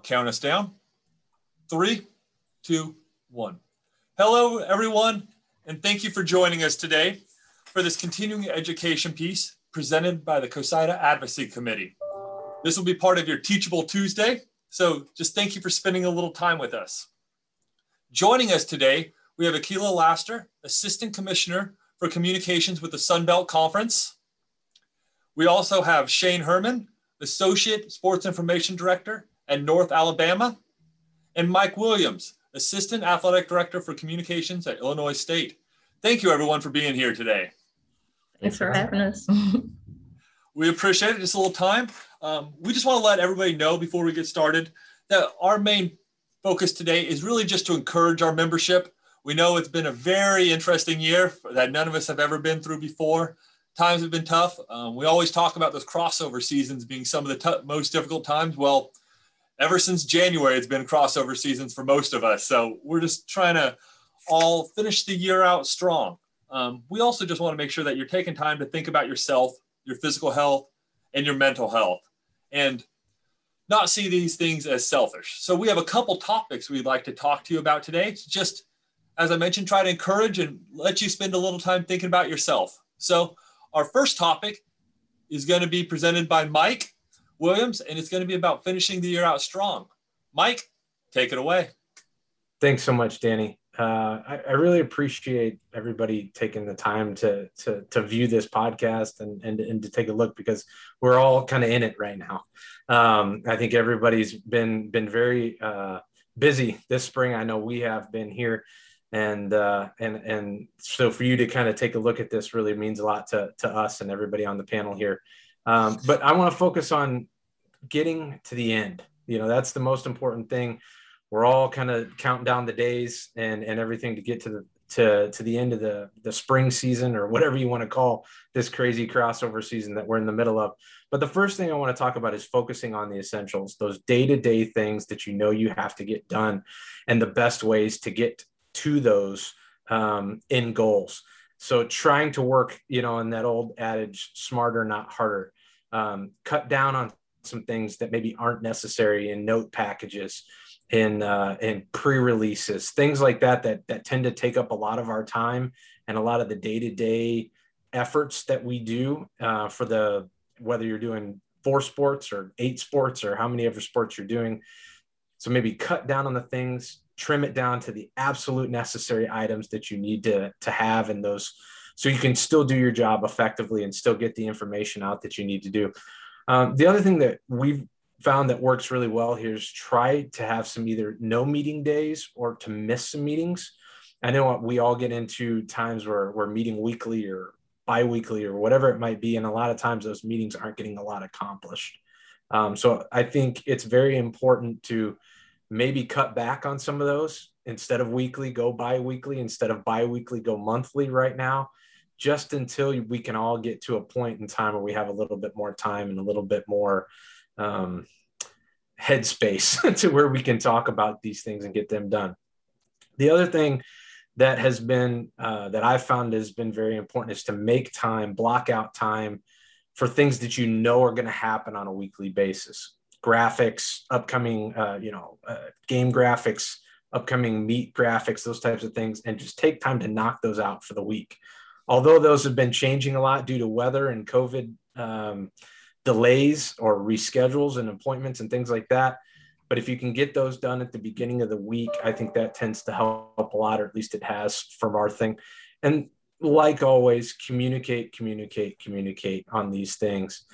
I'll count us down. Three, two, one. Hello, everyone, and thank you for joining us today for this continuing education piece presented by the COSIDA Advocacy Committee. This will be part of your Teachable Tuesday, so just thank you for spending a little time with us. Joining us today, we have Akilah Laster, Assistant Commissioner for Communications with the Sun Belt Conference. We also have Shane Herrmann, Associate Sports Information Director at North Alabama, and Mike Williams, Assistant Athletic Director for Communications at Illinois State. Thank you, everyone, for being here today. Thanks for having us. we appreciate it. Just a little time. Um, we just want to let everybody know before we get started that our main focus today is really just to encourage our membership. We know it's been a very interesting year that none of us have ever been through before. Times have been tough. Um, we always talk about those crossover seasons being some of the most difficult times. Well, ever since January, it's been crossover seasons for most of us. So we're just trying to all finish the year out strong. Um, we also just want to make sure that you're taking time to think about yourself, your physical health, and your mental health, and not see these things as selfish. So we have a couple topics we'd like to talk to you about today. Just as I mentioned, try to encourage and let you spend a little time thinking about yourself. So our first topic is going to be presented by Mike Williams, and it's going to be about finishing the year out strong. Mike, take it away. Thanks so much, Danny. Uh, I, I, really appreciate everybody taking the time to to to view this podcast and and, and to take a look because we're all kind of in it right now. Um, I think everybody's been been very uh, busy this spring. I know we have been here, and uh, and and so for you to kind of take a look at this really means a lot to to us and everybody on the panel here. Um, but I want to focus on getting to the end. You know, that's the most important thing. We're all kind of counting down the days and and everything to get to the to to the end of the the spring season or whatever you want to call this crazy crossover season that we're in the middle of. But the first thing I want to talk about is focusing on the essentials, those day-to-day things that you know you have to get done and the best ways to get to those um, in goals. So trying to work, you know, in that old adage, smarter, not harder. Um, cut down on some things that maybe aren't necessary in note packages in uh, in pre-releases things like that that that tend to take up a lot of our time and a lot of the day-to-day efforts that we do uh, for the whether you're doing four sports or eight sports or how many other sports you're doing. So maybe cut down on the things trim it down to the absolute necessary items that you need to to have in those so you can still do your job effectively and still get the information out that you need to do um, the other thing that we've found that works really well here is try to have some either no meeting days or to miss some meetings. I know we all get into times where we're meeting weekly or biweekly or whatever it might be. And a lot of times those meetings aren't getting a lot accomplished. Um, so I think it's very important to maybe cut back on some of those instead of weekly, go bi-weekly instead of bi-weekly, go monthly right now just until we can all get to a point in time where we have a little bit more time and a little bit more um, headspace to where we can talk about these things and get them done. The other thing that has been uh, that I've found has been very important is to make time, block out time for things that you know are going to happen on a weekly basis. Graphics, upcoming, uh, you know, uh, game graphics, upcoming meet graphics, those types of things, and just take time to knock those out for the week although those have been changing a lot due to weather and COVID um, delays or reschedules and appointments and things like that. But if you can get those done at the beginning of the week, I think that tends to help a lot, or at least it has from our thing. And like always, communicate, communicate, communicate on these things.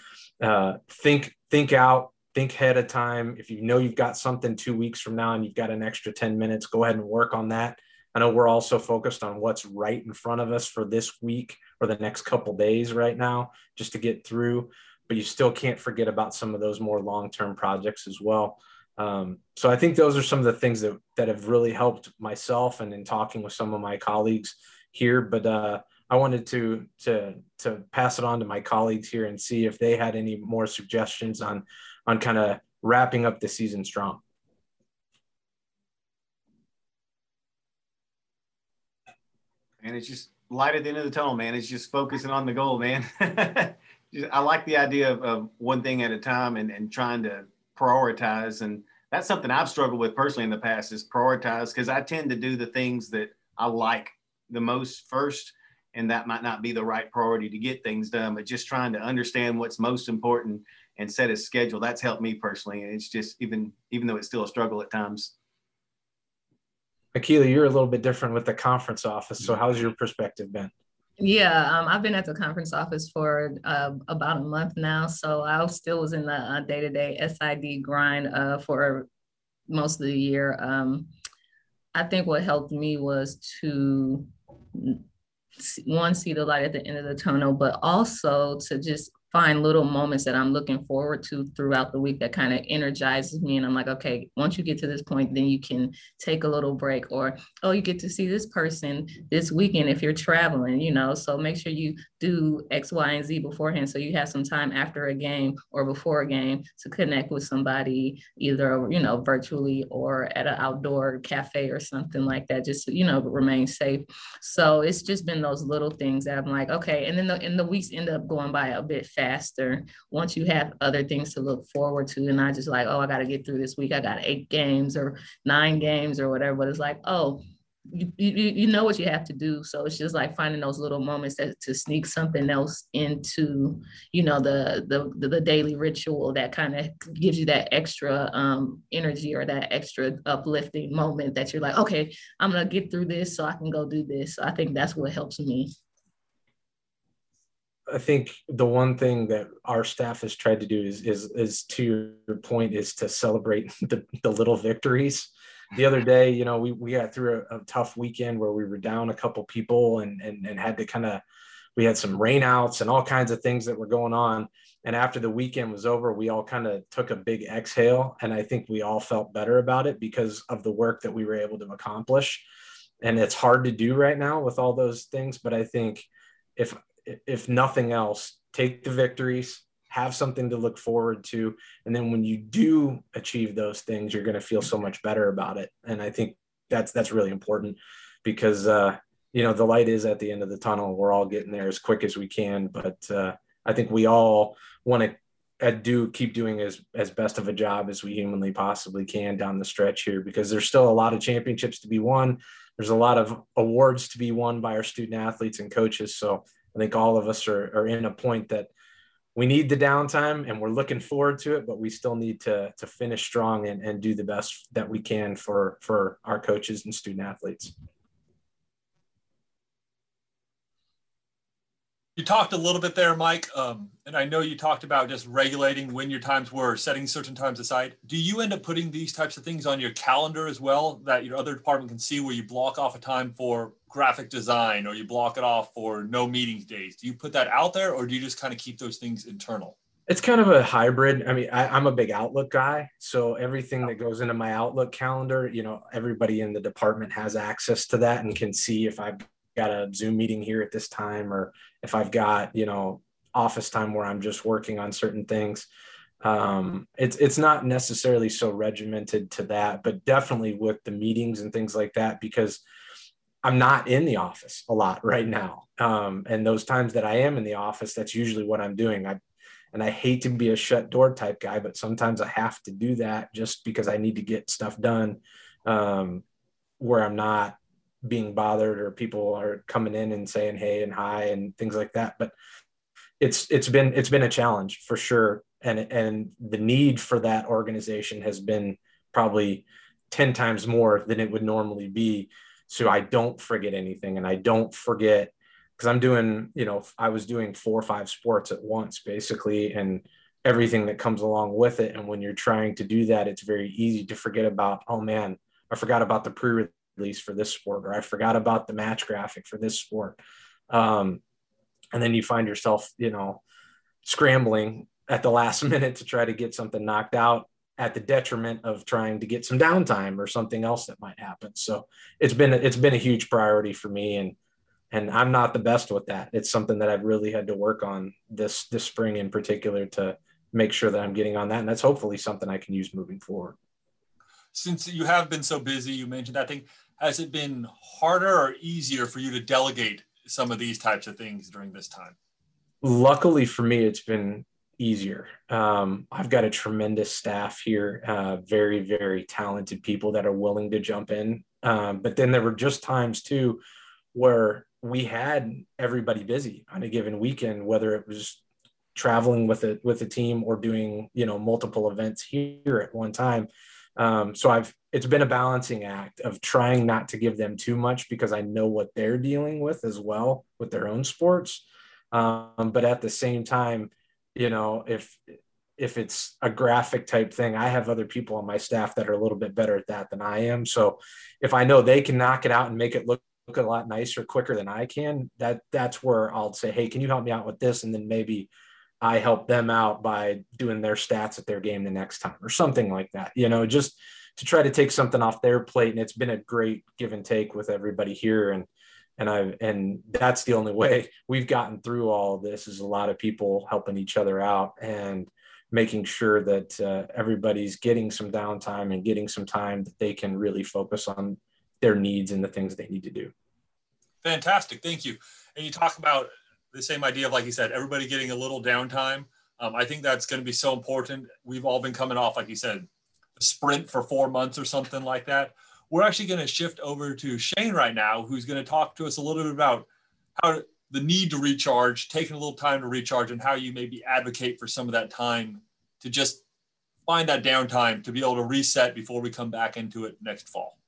Uh, think, think out, think ahead of time. If you know you've got something two weeks from now and you've got an extra 10 minutes, go ahead and work on that I know we're also focused on what's right in front of us for this week or the next couple days right now, just to get through. But you still can't forget about some of those more long-term projects as well. Um, so I think those are some of the things that that have really helped myself and in talking with some of my colleagues here. But uh, I wanted to to to pass it on to my colleagues here and see if they had any more suggestions on on kind of wrapping up the season strong. And it's just light at the end of the tunnel, man. It's just focusing on the goal, man. I like the idea of, of, one thing at a time and, and trying to prioritize. And that's something I've struggled with personally in the past is prioritize because I tend to do the things that I like the most first, and that might not be the right priority to get things done. But just trying to understand what's most important and set a schedule that's helped me personally. And it's just even even though it's still a struggle at times. Akilah, you're a little bit different with the conference office. So how's your perspective been? Yeah, um, I've been at the conference office for uh, about a month now. So I still was in the day to day SID grind uh, for most of the year. Um, I think what helped me was to one see the light at the end of the tunnel, but also to just find little moments that I'm looking forward to throughout the week that kind of energizes me. And I'm like, okay, once you get to this point, then you can take a little break, or oh, you get to see this person this weekend if you're traveling, you know. So make sure you do X, Y, and Z beforehand. So you have some time after a game or before a game to connect with somebody, either, you know, virtually or at an outdoor cafe or something like that, just, you know, remain safe. So it's just been those little things that I'm like, okay. And then the, and the weeks end up going by a bit faster once you have other things to look forward to and not just like, oh, I got to get through this week. I got eight games or nine games or whatever. But it's like, oh, you, you, you know what you have to do. So it's just like finding those little moments that to sneak something else into, you know, the the the daily ritual that kind of gives you that extra um, energy or that extra uplifting moment that you're like, okay, I'm gonna get through this so I can go do this. So I think that's what helps me. I think the one thing that our staff has tried to do is is is to your point is to celebrate the, the little victories. The other day, you know, we, we got through a, a tough weekend where we were down a couple people and and, and had to kind of we had some rainouts and all kinds of things that were going on. And after the weekend was over, we all kind of took a big exhale. And I think we all felt better about it because of the work that we were able to accomplish. And it's hard to do right now with all those things. But I think if if nothing else, take the victories, have something to look forward to. And then when you do achieve those things, you're going to feel so much better about it. And I think that's, that's really important because, uh, you know, the light is at the end of the tunnel. We're all getting there as quick as we can. But uh, I think we all want to uh, do keep doing as as best of a job as we humanly possibly can down the stretch here because there's still a lot of championships to be won there's a lot of awards to be won by our student athletes and coaches so I think all of us are, are in a point that we need the downtime and we're looking forward to it, but we still need to, to finish strong and, and do the best that we can for, for our coaches and student athletes. You talked a little bit there, Mike, um, and I know you talked about just regulating when your times were, setting certain times aside. Do you end up putting these types of things on your calendar as well that your other department can see where you block off a time for graphic design or you block it off for no meetings days? Do you put that out there or do you just kind of keep those things internal? It's kind of a hybrid. I mean, I, am a big Outlook guy. So everything that goes into my Outlook calendar, you know, everybody in the department has access to that and can see if I've got a Zoom meeting here at this time, or if I've got, you know, office time where I'm just working on certain things. Um, it's it's not necessarily so regimented to that, but definitely with the meetings and things like that, because I'm not in the office a lot right now. Um, and those times that I am in the office, that's usually what I'm doing. I and I hate to be a shut door type guy, but sometimes I have to do that just because I need to get stuff done um, where I'm not being bothered or people are coming in and saying hey and hi and things like that but it's it's been it's been a challenge for sure and and the need for that organization has been probably 10 times more than it would normally be so i don't forget anything and i don't forget because i'm doing you know i was doing four or five sports at once basically and everything that comes along with it and when you're trying to do that it's very easy to forget about oh man i forgot about the pre release for this sport, or I forgot about the match graphic for this sport. Um, and then you find yourself, you know, scrambling at the last minute to try to get something knocked out at the detriment of trying to get some downtime or something else that might happen. So it's been it's been a huge priority for me and and I'm not the best with that. It's something that I've really had to work on this this spring in particular to make sure that I'm getting on that and that's hopefully something I can use moving forward. Since you have been so busy, you mentioned I think has it been harder or easier for you to delegate some of these types of things during this time? Luckily for me, it's been easier. Um, I've got a tremendous staff here, uh, very, very talented people that are willing to jump in. Um, but then there were just times too where we had everybody busy on a given weekend, whether it was traveling with a with a team or doing you know multiple events here at one time. Um, so I've it's been a balancing act of trying not to give them too much because I know what they're dealing with as well with their own sports. Um, but at the same time, you know, if if it's a graphic type thing, I have other people on my staff that are a little bit better at that than I am. So if I know they can knock it out and make it look, look a lot nicer quicker than I can, that that's where I'll say, hey, can you help me out with this? And then maybe I help them out by doing their stats at their game the next time or something like that. You know, just to try to take something off their plate. And it's been a great give and take with everybody here. And and I and that's the only way we've gotten through all this is a lot of people helping each other out and making sure that uh, everybody's getting some downtime and getting some time that they can really focus on their needs and the things they need to do. Fantastic, thank you. And you talk about the same idea of like you said, everybody getting a little downtime. Um, I think that's going to be so important. We've all been coming off, like you said, sprint for four months or something like that we're actually going to shift over to Shane right now, who's going to talk to us a little bit about how the need to recharge, taking a little time to recharge, and how you maybe advocate for some of that time to just find that downtime to be able to reset before we come back into it next fall.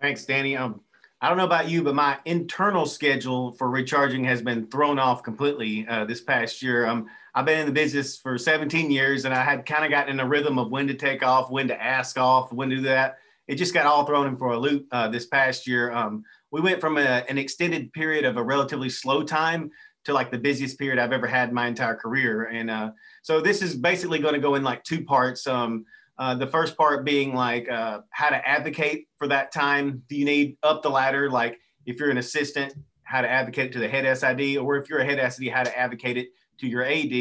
Thanks, Danny. Um, I don't know about you, but my internal schedule for recharging has been thrown off completely uh, this past year. Um, I've been in the business for 17 years, and I had kind of gotten in a rhythm of when to take off, when to ask off, when to do that it just got all thrown in for a loop uh, this past year. Um, we went from a, an extended period of a relatively slow time to like the busiest period I've ever had my entire career. And uh, so this is basically going to go in like two parts. Um, uh, the first part being like uh, how to advocate for that time. Do you need up the ladder? Like if you're an assistant, how to advocate to the head SID, or if you're a head SID, how to advocate it to your AD.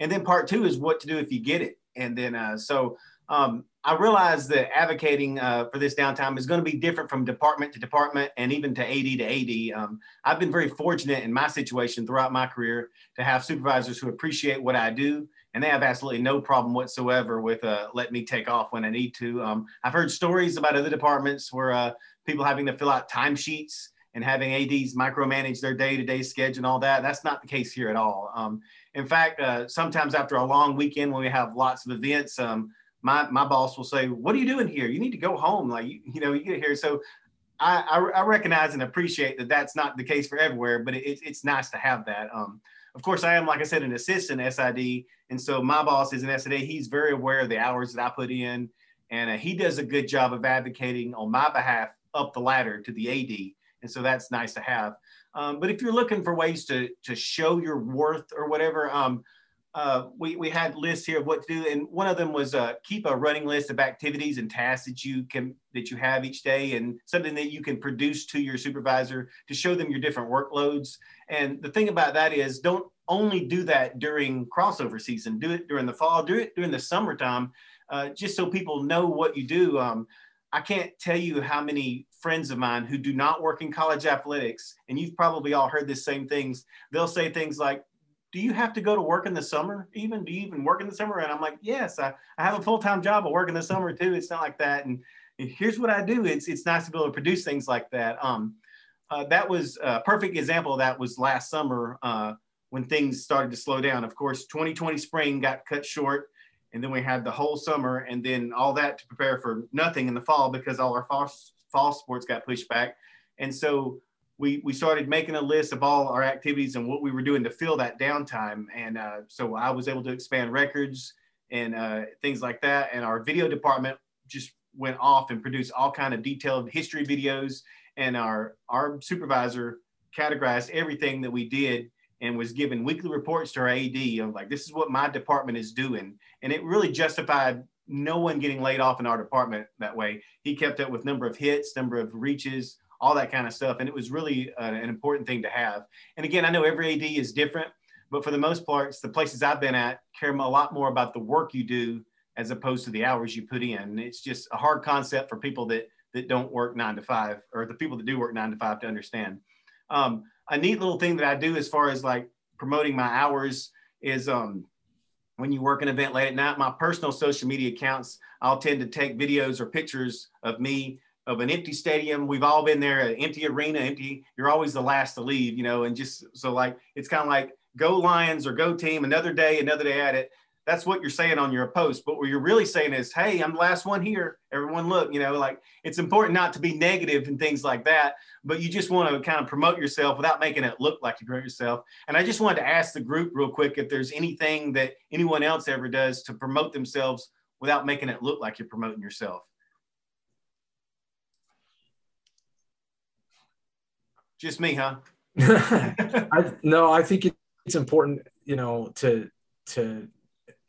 And then part two is what to do if you get it. And then uh, so um, I realize that advocating uh, for this downtime is going to be different from department to department and even to AD to AD. Um, I've been very fortunate in my situation throughout my career to have supervisors who appreciate what I do, and they have absolutely no problem whatsoever with uh, letting me take off when I need to. Um, I've heard stories about other departments where uh, people having to fill out timesheets and having ADs micromanage their day-to-day schedule and all that. That's not the case here at all. Um, in fact, uh, sometimes after a long weekend when we have lots of events, um, my my boss will say, "What are you doing here? You need to go home." Like you, you know, you get here. So I, I, I recognize and appreciate that that's not the case for everywhere, but it, it's nice to have that. Um, of course, I am, like I said, an assistant SID, and so my boss is an SID. He's very aware of the hours that I put in, and uh, he does a good job of advocating on my behalf up the ladder to the AD, and so that's nice to have. Um, but if you're looking for ways to to show your worth or whatever, um, uh, we, we had lists here of what to do, and one of them was uh, keep a running list of activities and tasks that you can that you have each day, and something that you can produce to your supervisor to show them your different workloads. And the thing about that is, don't only do that during crossover season. Do it during the fall. Do it during the summertime, uh, just so people know what you do. Um, I can't tell you how many friends of mine who do not work in college athletics, and you've probably all heard the same things. They'll say things like, do you have to go to work in the summer even? Do you even work in the summer? And i'm like yes i, I have a full-time job i work in the summer too it's not like that. And here's what i do it's it's nice to be able to produce things like that. Um, uh, that was a perfect example that was last summer uh, when things started to slow down. Of course 2020 spring got cut short and then we had the whole summer and then all that to prepare for nothing in the fall because all our fall, fall sports got pushed back. And so we we started making a list of all our activities and what we were doing to fill that downtime. And uh, so I was able to expand records and uh, things like that. And our video department just went off and produced all kind of detailed history videos. And our our supervisor categorized everything that we did and was given weekly reports to our AD of like this is what my department is doing. And it really justified no one getting laid off in our department that way. He kept up with number of hits, number of reaches, all that kind of stuff. And it was really uh, an important thing to have. And again, I know every AD is different, but for the most part, the places I've been at care a lot more about the work you do as opposed to the hours you put in. It's just a hard concept for people that that don't work nine to five, or the people that do work nine to five to understand. Um, a neat little thing that I do as far as like promoting my hours is um, when you work an event late at night, my personal social media accounts, I'll tend to take videos or pictures of me of an empty stadium. We've all been there, an empty arena, empty. You're always the last to leave, you know, and just so like it's kind of like go Lions or go team, another day, another day at it. That's what you're saying on your post. But what you're really saying is, hey, I'm the last one here. Everyone look, you know, like it's important not to be negative and things like that, but you just want to kind of promote yourself without making it look like you promote yourself. And I just wanted to ask the group real quick if there's anything that anyone else ever does to promote themselves without making it look like you're promoting yourself. Just me, huh? I, no, I think it's important, you know, to to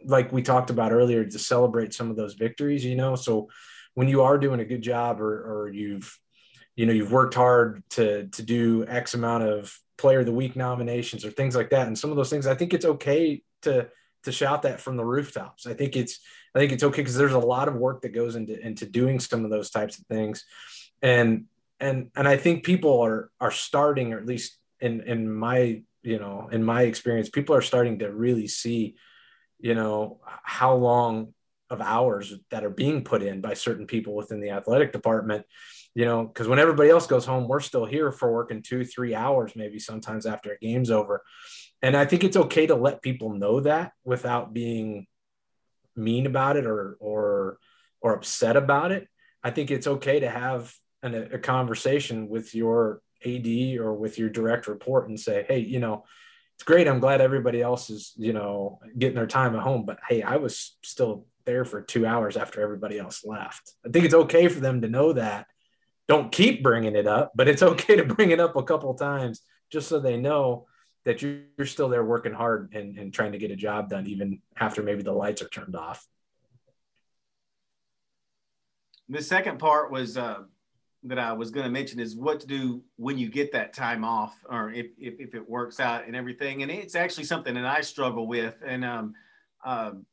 like we talked about earlier, to celebrate some of those victories. You know, so when you are doing a good job, or or you've you know you've worked hard to to do X amount of Player of the Week nominations or things like that, and some of those things, I think it's okay to to shout that from the rooftops. I think it's I think it's okay because there's a lot of work that goes into into doing some of those types of things, and and and I think people are are starting, or at least in in my you know in my experience, people are starting to really see, you know, how long of hours that are being put in by certain people within the athletic department you know because when everybody else goes home we're still here for working two three hours maybe sometimes after a game's over. And i think it's okay to let people know that without being mean about it or or or upset about it. I think it's okay to have an, a conversation with your ad or with your direct report and say hey you know it's great. I'm glad everybody else is you know getting their time at home but hey i was still there for two hours after everybody else left. I think it's okay for them to know that. Don't keep bringing it up but it's okay to bring it up a couple times just so they know that you're still there working hard and, and trying to get a job done even after maybe the lights are turned off. The second part was uh, that I was going to mention is what to do when you get that time off, or if, if, if, it works out and everything. And it's actually something that I struggle with. And um, um,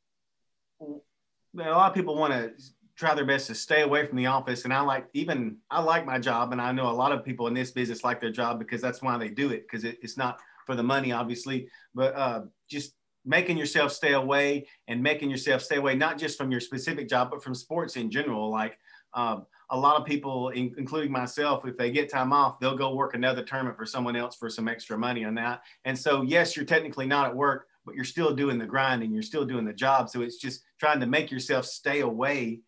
a lot of people want to try their best to stay away from the office. And I like even I like my job, and I know a lot of people in this business like their job because that's why they do it because it, it's not for the money, obviously, but uh, just making yourself stay away and making yourself stay away not just from your specific job but from sports in general like um, a lot of people, in, including myself, if they get time off, they'll go work another tournament for someone else for some extra money on that. And so, yes, you're technically not at work, but you're still doing the grind and you're still doing the job. So it's just trying to make yourself stay away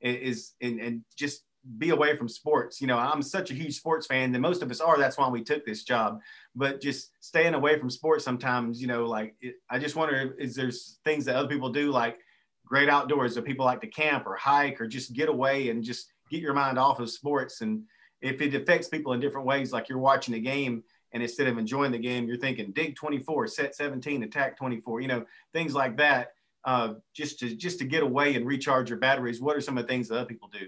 is and, and just be away from sports. You know, I'm such a huge sports fan that most of us are. That's why we took this job. But just staying away from sports sometimes, you know, like it, I just wonder is there's things that other people do like great outdoors that people like to camp or hike or just get away and just get your mind off of sports. And if it affects people in different ways, like you're watching a game and instead of enjoying the game, you're thinking dig 24, set 17, attack 24, you know, things like that. Uh, just to just to get away and recharge your batteries. What are some of the things that other people do?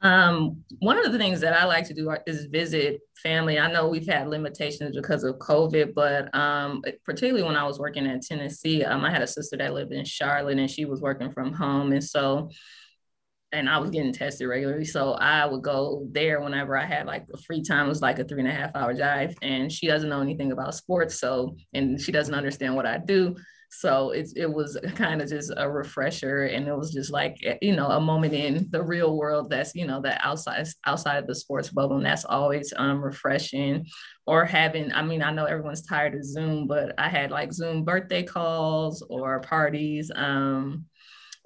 Um, one of the things that I like to do is visit family. I know we've had limitations because of COVID, but um, particularly when I was working at Tennessee, um, I had a sister that lived in Charlotte and she was working from home. And so and I was getting tested regularly. So I would go there whenever I had like the free time. It was like a three and a half hour drive. And she doesn't know anything about sports. So, and she doesn't understand what I do. So it, it was kind of just a refresher. And it was just like, eh, you know, a moment in the real world that's, you know, that outside, outside of the sports bubble. And that's always um, refreshing or having, I mean, I know everyone's tired of Zoom, but I had like Zoom birthday calls or parties. Um,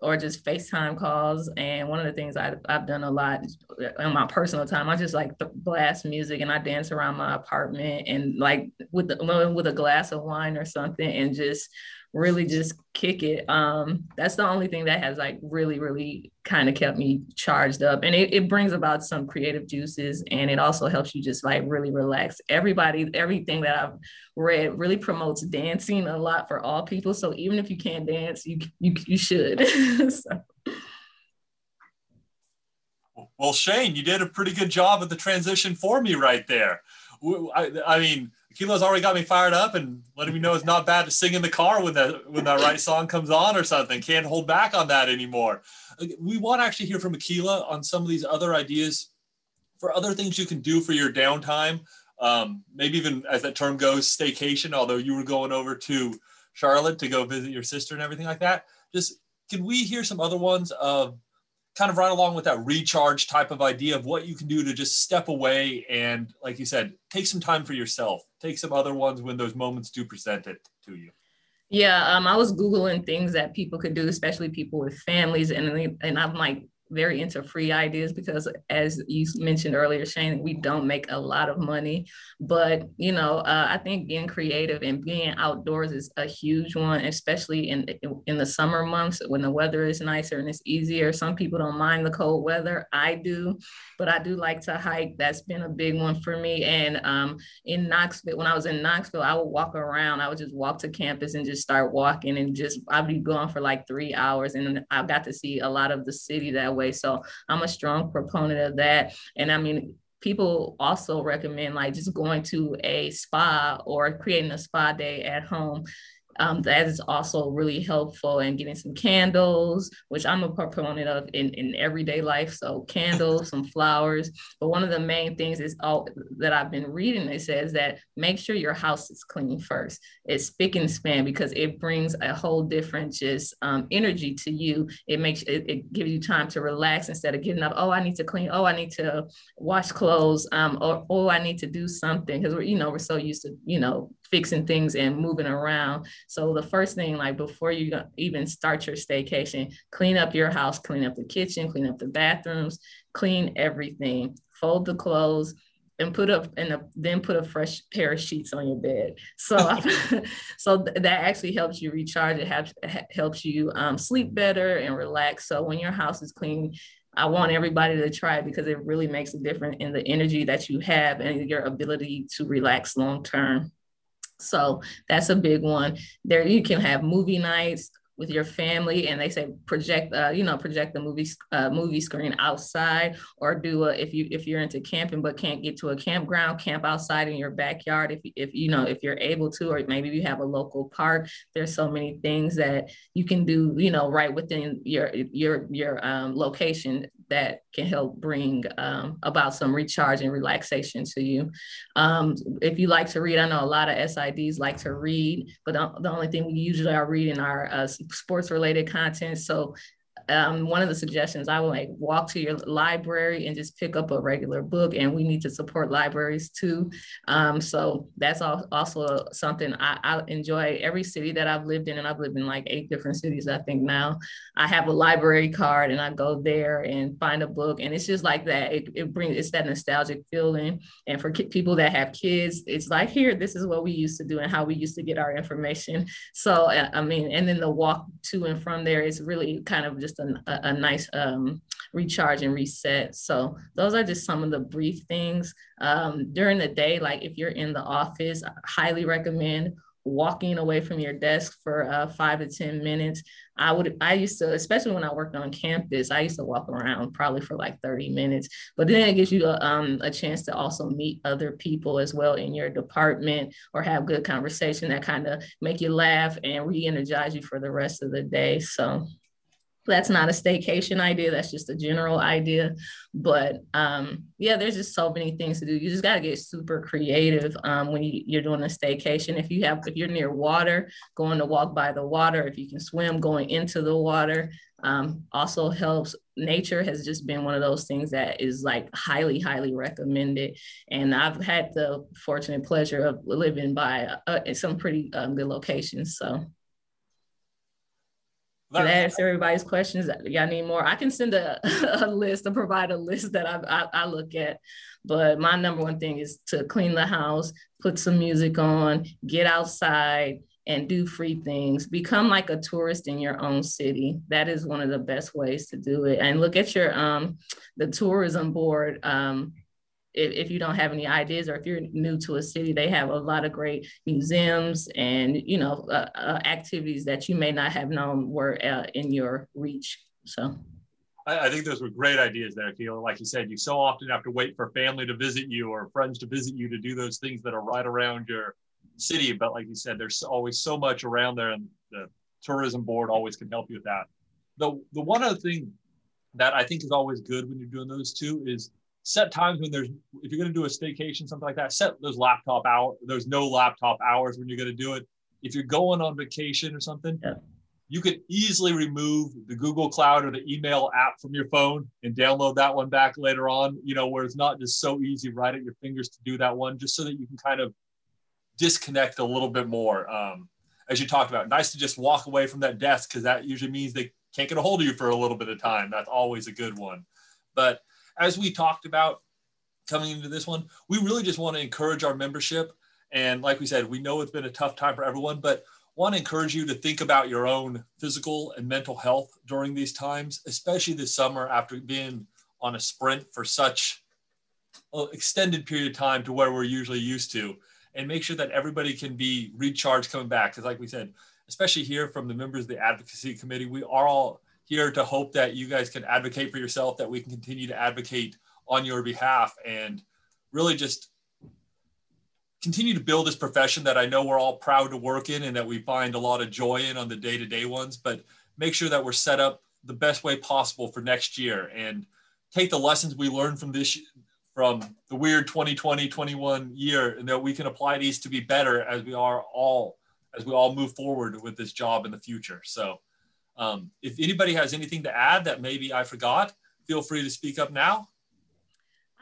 or just FaceTime calls. And one of the things I, I've done a lot in my personal time, I just like blast music and I dance around my apartment and like with the, with a glass of wine or something and just really just kick it. Um, that's the only thing that has like really, really kind of kept me charged up. And it, it brings about some creative juices and it also helps you just like really relax. Everybody, everything that I've read really promotes dancing a lot for all people. So even if you can't dance, you you, you should. so. Well, Shane, you did a pretty good job of the transition for me right there. I, I mean, Kilo's already got me fired up and letting me know it's not bad to sing in the car when that when that right song comes on or something. Can't hold back on that anymore. We want to actually hear from Akilah on some of these other ideas for other things you can do for your downtime. Um, maybe even as that term goes, staycation. Although you were going over to Charlotte to go visit your sister and everything like that. Just can we hear some other ones of kind of right along with that recharge type of idea of what you can do to just step away and, like you said, take some time for yourself. Take some other ones when those moments do present it to you. Yeah, um, I was googling things that people could do, especially people with families, and and I'm like, very into free ideas because as you mentioned earlier shane we don't make a lot of money. But you know uh, i think being creative and being outdoors is a huge one especially in in the summer months when the weather is nicer and it's easier. Some people don't mind the cold weather. I do. But i do like to hike. That's been a big one for me. And um, in knoxville when i was in knoxville i would walk around. I would just walk to campus and just start walking and just i'd be gone for like three hours. And i got to see a lot of the city that way. So I'm a strong proponent of that. And I mean, people also recommend like just going to a spa or creating a spa day at home um, that is also really helpful in getting some candles, which I'm a proponent of in, in everyday life. So candles, some flowers. But one of the main things is all that I've been reading. It says that make sure your house is clean first. It's spick and span because it brings a whole different just um, energy to you. It makes it, it, gives you time to relax instead of getting up. Oh, I need to clean. Oh, I need to wash clothes. Um, or oh, I need to do something because we're you know we're so used to you know fixing things and moving around. So the first thing, like before you even start your staycation, clean up your house, clean up the kitchen, clean up the bathrooms, clean everything, fold the clothes, and put up and then put a fresh pair of sheets on your bed. So, so that actually helps you recharge. It helps helps you um, sleep better and relax. So when your house is clean, I want everybody to try it because it really makes a difference in the energy that you have and your ability to relax long term. So that's a big one. There you can have movie nights, with your family and they say project uh, you know project the movie uh, movie screen outside or do a, if you if you're into camping but can't get to a campground camp outside in your backyard if if you know if you're able to or maybe you have a local park there's so many things that you can do you know right within your your your um, location that can help bring um, about some recharge and relaxation to you um, if you like to read i know a lot of sids like to read but the only thing we usually are reading are uh, sports related content. So um, one of the suggestions I would like walk to your library and just pick up a regular book. And we need to support libraries too. Um, so that's also something I, I, enjoy. Every city that I've lived in, and I've lived in like eight different cities, I think now, I have a library card and I go there and find a book. And it's just like that. It, it brings, it's that nostalgic feeling. And for people that have kids, it's like, here, this is what we used to do and how we used to get our information. So, I mean, and then the walk to and from there is really kind of just a, a nice um, recharge and reset. So those are just some of the brief things. Um, during the day, like if you're in the office, I highly recommend walking away from your desk for uh, five to 10 minutes. I would, I used to, especially when I worked on campus, I used to walk around probably for like 30 minutes, but then it gives you a, um, a chance to also meet other people as well in your department or have good conversation that kind of make you laugh and re-energize you for the rest of the day. So that's not a staycation idea that's just a general idea. But um, yeah there's just so many things to do. You just got to get super creative um, when you, are doing a staycation. If you have if you're near water going to walk by the water if you can swim going into the water um, also helps. Nature has just been one of those things that is like highly highly recommended. And i've had the fortunate pleasure of living by uh, some pretty um, good locations so I answer everybody's questions? Y'all need more? I can send a, a list or provide a list that I, I, I, look at. But my number one thing is to clean the house, put some music on, get outside, and do free things. Become like a tourist in your own city. That is one of the best ways to do it. And look at your um the tourism board um if, if you don't have any ideas or if you're new to a city, they have a lot of great museums and, you know, uh, uh, activities that you may not have known were uh, in your reach. So. I, think those were great ideas there, Keela. Like you said, you so often have to wait for family to visit you or friends to visit you to do those things that are right around your city. But like you said, there's always so much around there, and the tourism board always can help you with that. The the one other thing that I think is always good when you're doing those two is set times when there's if you're going to do a staycation something like that set those laptop out those no laptop hours when you're going to do it if you're going on vacation or something, yeah. you could easily remove the Google Cloud or the email app from your phone and download that one back later on, you know, where it's not just so easy right at your fingers to do that one, just so that you can kind of disconnect a little bit more. Um, as you talked about, nice to just walk away from that desk because that usually means they can't get a hold of you for a little bit of time. That's always a good one. But as we talked about coming into this one, we really just want to encourage our membership. And like we said, we know it's been a tough time for everyone, but want to encourage you to think about your own physical and mental health during these times, especially this summer after being on a sprint for such an extended period of time to where we're usually used to and make sure that everybody can be recharged coming back. Because, like we said, especially here from the members of the advocacy committee, we are all here to hope that you guys can advocate for yourself, that we can continue to advocate on your behalf, and really just continue to build this profession that I know we're all proud to work in and that we find a lot of joy in on the day to day ones, but make sure that we're set up the best way possible for next year and take the lessons we learned from this from the weird 2020 21 year and that we can apply these to be better as we are all as we all move forward with this job in the future. So um, if anybody has anything to add that maybe i forgot feel free to speak up now.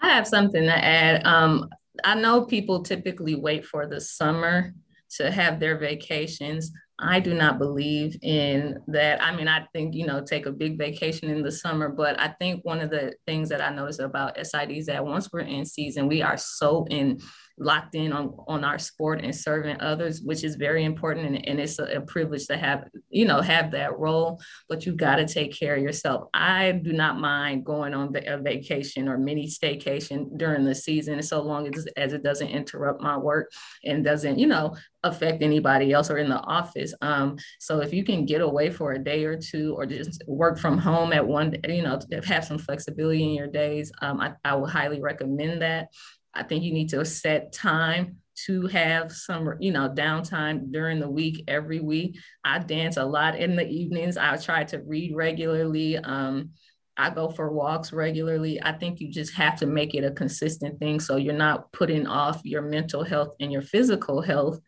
I have something to add. Um, i know people typically wait for the summer to have their vacations. I do not believe in that. I mean, I think, you know, take a big vacation in the summer, but I think one of the things that I noticed about SIDs that once we're in season, we are so in locked in on, on our sport and serving others, which is very important. And, and it's a, a, privilege to have, you know, have that role, but you got to take care of yourself. I do not mind going on a vacation or mini staycation during the season, so long as, as it doesn't interrupt my work and doesn't, you know, affect anybody else or in the office. Um, so if you can get away for a day or two or just work from home at one, you know, have some flexibility in your days, um, I, I would highly recommend that. I think you need to set time to have some, you know, downtime during the week, every week. I dance a lot in the evenings. I try to read regularly. Um, I go for walks regularly. I think you just have to make it a consistent thing so you're not putting off your mental health and your physical health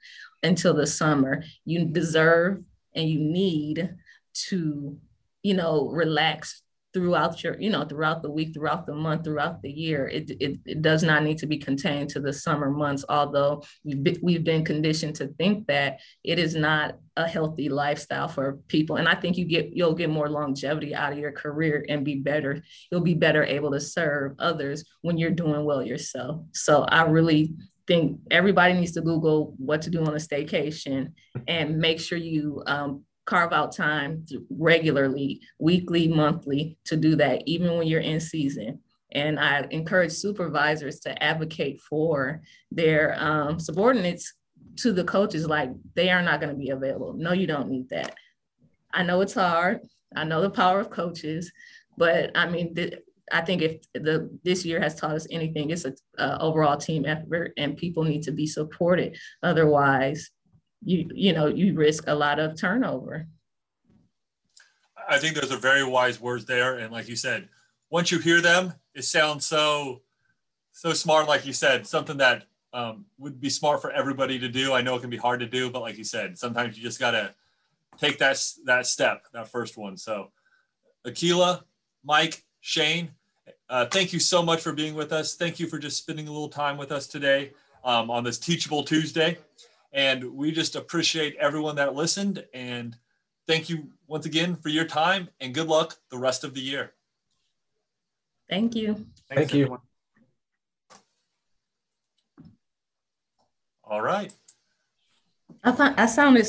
until the summer. You deserve and you need to, you know, relax throughout your, you know, throughout the week, throughout the month, throughout the year. It, it, it does not need to be contained to the summer months, although we've been, conditioned to think that it is not a healthy lifestyle for people. And I think you get, you'll get more longevity out of your career and be better. You'll be better able to serve others when you're doing well yourself. So I really think everybody needs to Google what to do on a staycation and make sure you um, carve out time regularly, weekly, monthly to do that, even when you're in season. And I encourage supervisors to advocate for their um, subordinates to the coaches, like they are not going to be available. No, you don't need that. I know it's hard. I know the power of coaches, but I mean, th- I think if the this year has taught us anything, it's an overall team effort, and people need to be supported. Otherwise, you you know you risk a lot of turnover. I think those are very wise words there. And like you said once you hear them it sounds so so smart like you said something that um, would be smart for everybody to do. I know it can be hard to do but like you said sometimes you just got to take that that step that first one. So akilah mike shane uh, thank you so much for being with us. Thank you for just spending a little time with us today um, on this teachable tuesday and we just appreciate everyone that listened. And thank you once again for your time and good luck the rest of the year. Thank you. Thank you. All right. I thought I sounded